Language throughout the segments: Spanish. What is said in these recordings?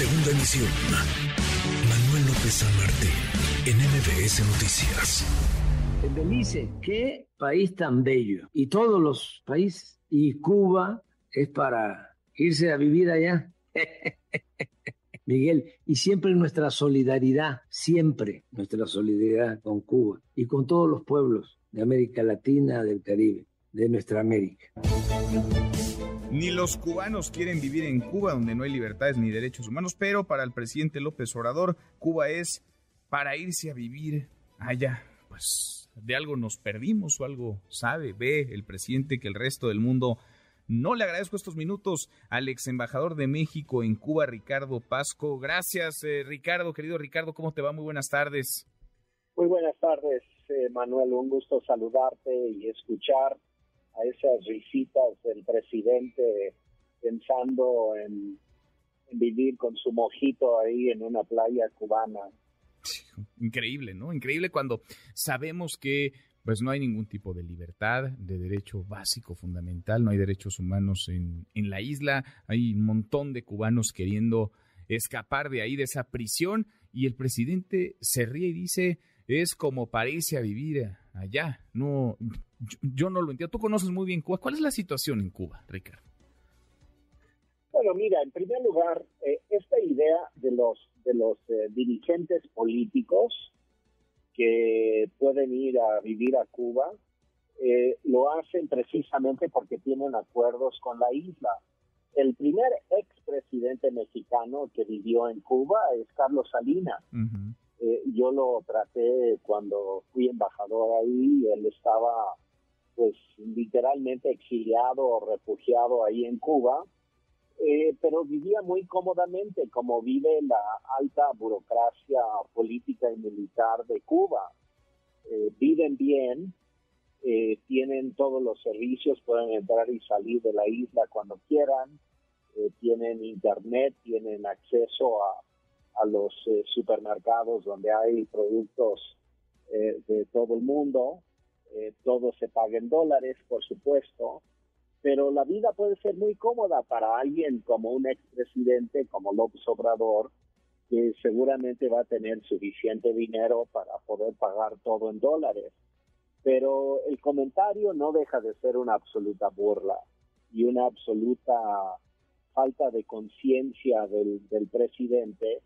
Segunda emisión. Manuel López San Martín, en MBS Noticias. Belice, qué país tan bello. Y todos los países. Y Cuba es para irse a vivir allá. Miguel, y siempre nuestra solidaridad, siempre nuestra solidaridad con Cuba y con todos los pueblos de América Latina, del Caribe, de nuestra América. Ni los cubanos quieren vivir en Cuba, donde no hay libertades ni derechos humanos, pero para el presidente López Obrador, Cuba es para irse a vivir allá. Pues de algo nos perdimos o algo sabe, ve el presidente que el resto del mundo no le agradezco estos minutos al ex embajador de México en Cuba, Ricardo Pasco. Gracias, eh, Ricardo, querido Ricardo, ¿cómo te va? Muy buenas tardes. Muy buenas tardes, eh, Manuel. Un gusto saludarte y escuchar a esas risitas del presidente pensando en, en vivir con su mojito ahí en una playa cubana. Increíble, ¿no? Increíble cuando sabemos que pues no hay ningún tipo de libertad, de derecho básico, fundamental, no hay derechos humanos en, en la isla, hay un montón de cubanos queriendo escapar de ahí, de esa prisión, y el presidente se ríe y dice, es como parece a vivir allá. No, yo, no lo entiendo. Tú conoces muy bien Cuba. ¿Cuál es la situación en Cuba, Ricardo? Bueno, mira, en primer lugar, eh, esta idea de los de los eh, dirigentes políticos que pueden ir a vivir a Cuba eh, lo hacen precisamente porque tienen acuerdos con la isla. El primer expresidente mexicano que vivió en Cuba es Carlos Salinas. Eh, yo lo traté cuando fui embajador ahí, él estaba pues literalmente exiliado o refugiado ahí en Cuba eh, pero vivía muy cómodamente como vive la alta burocracia política y militar de Cuba. Eh, viven bien, eh, tienen todos los servicios, pueden entrar y salir de la isla cuando quieran, tienen internet, tienen acceso a, a los supermercados donde hay productos de todo el mundo, todo se paga en dólares, por supuesto, pero la vida puede ser muy cómoda para alguien como un expresidente como López Obrador, que seguramente va a tener suficiente dinero para poder pagar todo en dólares. Pero el comentario no deja de ser una absoluta burla y una absoluta falta de conciencia del, presidente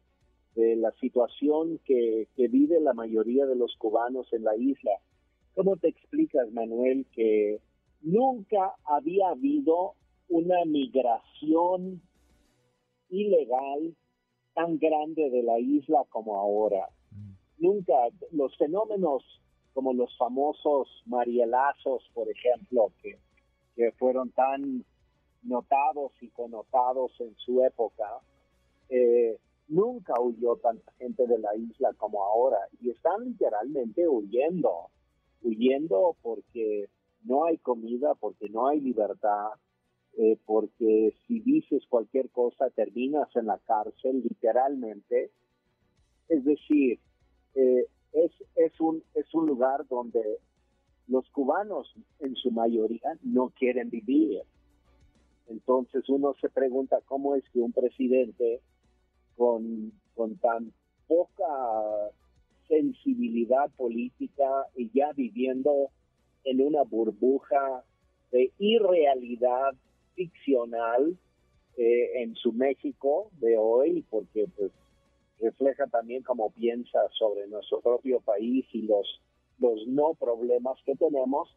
de la situación que, que vive la mayoría de los cubanos en la isla. ¿Cómo te explicas, Manuel, que nunca había habido una migración ilegal tan grande de la isla como ahora. Nunca los fenómenos como los famosos marielazos, por ejemplo, que, que fueron tan notados y connotados en su época, eh, nunca huyó tanta gente de la isla como ahora y están literalmente huyendo, huyendo porque no hay comida, porque no hay libertad, eh, porque si dices cualquier cosa terminas en la cárcel, literalmente. Es decir, eh, es, es, un, es un lugar donde los cubanos en su mayoría no quieren vivir. Entonces uno se pregunta cómo es que un presidente con, con tan poca sensibilidad política y ya viviendo en una burbuja de irrealidad ficcional eh, en su México de hoy, porque pues refleja también cómo piensa sobre nuestro propio país y los, los no problemas que tenemos,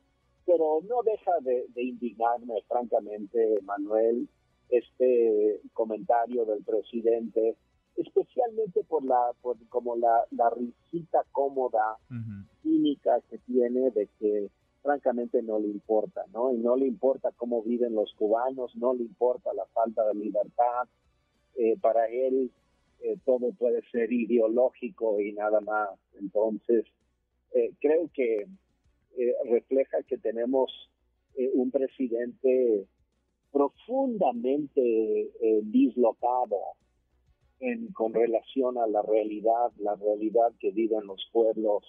pero no deja de, indignarme, francamente, Manuel, este comentario del presidente, especialmente por la, por como la, la risita cómoda, cínica que tiene de que francamente no le importa, ¿no? Y no le importa cómo viven los cubanos, no le importa la falta de libertad. Eh, para él eh, todo puede ser ideológico y nada más. Entonces, eh, creo que refleja que tenemos un presidente profundamente dislocado con relación a la realidad, la realidad que viven los pueblos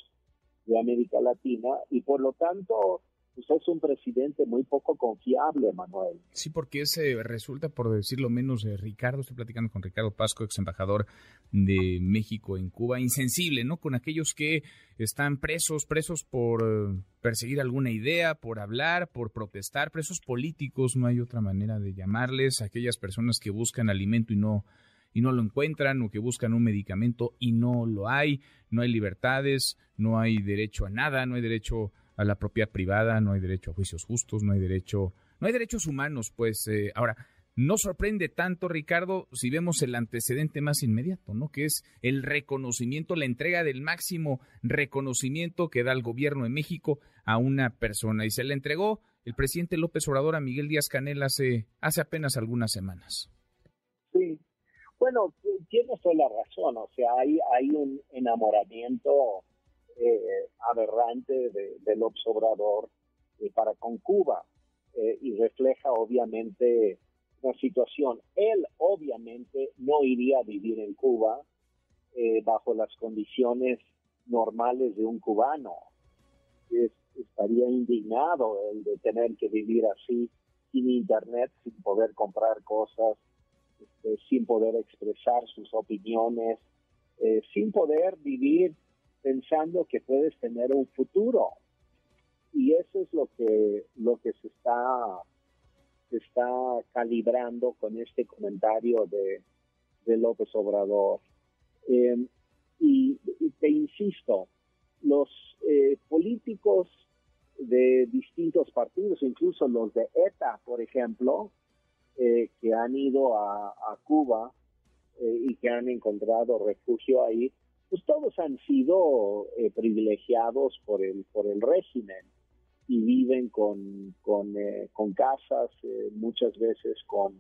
de América Latina y por lo tanto pues es un presidente muy poco confiable, Manuel. Sí, porque ese resulta, por decirlo menos, eh, Ricardo, estoy platicando con Ricardo Pasco, ex embajador de México en Cuba, insensible, ¿no? Con aquellos que están presos, presos por eh, perseguir alguna idea, por hablar, por protestar, presos políticos, no hay otra manera de llamarles, aquellas personas que buscan alimento y no y no lo encuentran o que buscan un medicamento y no lo hay, no hay libertades, no hay derecho a nada, no hay derecho a la propiedad privada, no hay derecho a juicios justos, no hay derecho, no hay derechos humanos, pues eh, ahora no sorprende tanto, Ricardo, si vemos el antecedente más inmediato, ¿no? Que es el reconocimiento, la entrega del máximo reconocimiento que da el gobierno de México a una persona. Y se le entregó el presidente López Obrador a Miguel Díaz Canel hace, hace apenas algunas semanas. Sí. Bueno, tienes toda la razón. O sea, hay, hay un enamoramiento eh, aberrante del observador eh, para con Cuba eh, y refleja obviamente la situación. Él obviamente no iría a vivir en Cuba bajo las condiciones normales de un cubano. estaría indignado el de tener que vivir así, sin internet, sin poder comprar cosas, este, sin poder expresar sus opiniones, sin poder vivir pensando que puedes tener un futuro. Y eso es lo que, lo que se está, se está calibrando con este comentario de, de López Obrador. Em, y, te insisto, los eh, políticos de distintos partidos, incluso los de ETA, por ejemplo, eh, que han ido a, Cuba eh, y que han encontrado refugio ahí, pues todos han sido eh, privilegiados por el, por el régimen y viven con, con, eh, casas, eh, muchas veces con,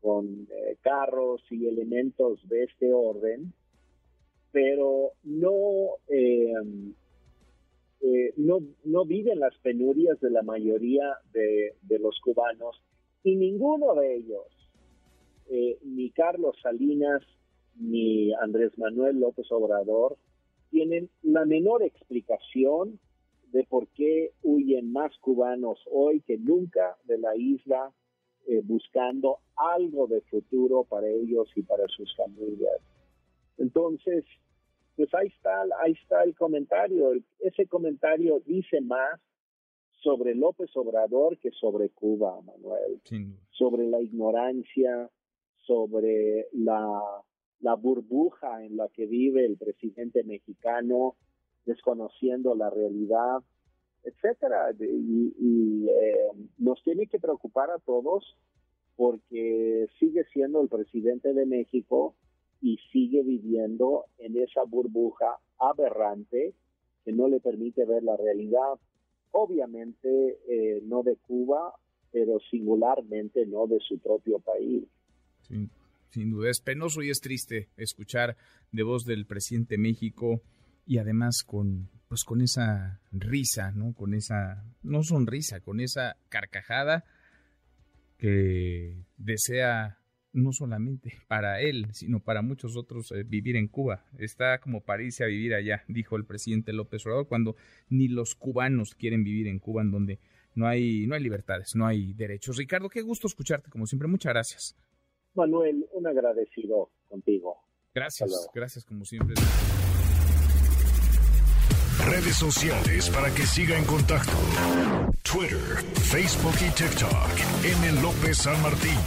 con carros y elementos de este orden, pero no, no, no viven las penurias de la mayoría de, de los cubanos y ninguno de ellos, ni Carlos Salinas, ni Andrés Manuel López Obrador tienen la menor explicación de por qué huyen más cubanos hoy que nunca de la isla eh, buscando algo de futuro para ellos y para sus familias. Entonces, pues ahí está, ahí está el comentario. ese comentario dice más sobre López Obrador que sobre Cuba, Manuel. Sobre la ignorancia, sobre la la burbuja en la que vive el presidente mexicano, desconociendo la realidad, etcétera. Y, eh, nos tiene que preocupar a todos porque sigue siendo el presidente de México y sigue viviendo en esa burbuja aberrante que no le permite ver la realidad. Obviamente eh, no de Cuba, pero singularmente no de su propio país. Sí sin duda. Es penoso y es triste escuchar de voz del presidente México y además con pues con esa risa, ¿no? Con esa no sonrisa, con esa carcajada que desea no solamente para él, sino para muchos otros eh, vivir en Cuba. Está como para irse a vivir allá, dijo el presidente López Obrador, cuando ni los cubanos quieren vivir en Cuba, en donde no hay, no hay libertades, no hay derechos. Ricardo, qué gusto escucharte, como siempre. Muchas gracias. Manuel, un agradecido contigo. Gracias, gracias como siempre. Redes sociales para que siga en contacto: Twitter, Facebook y TikTok. M. López San Martín.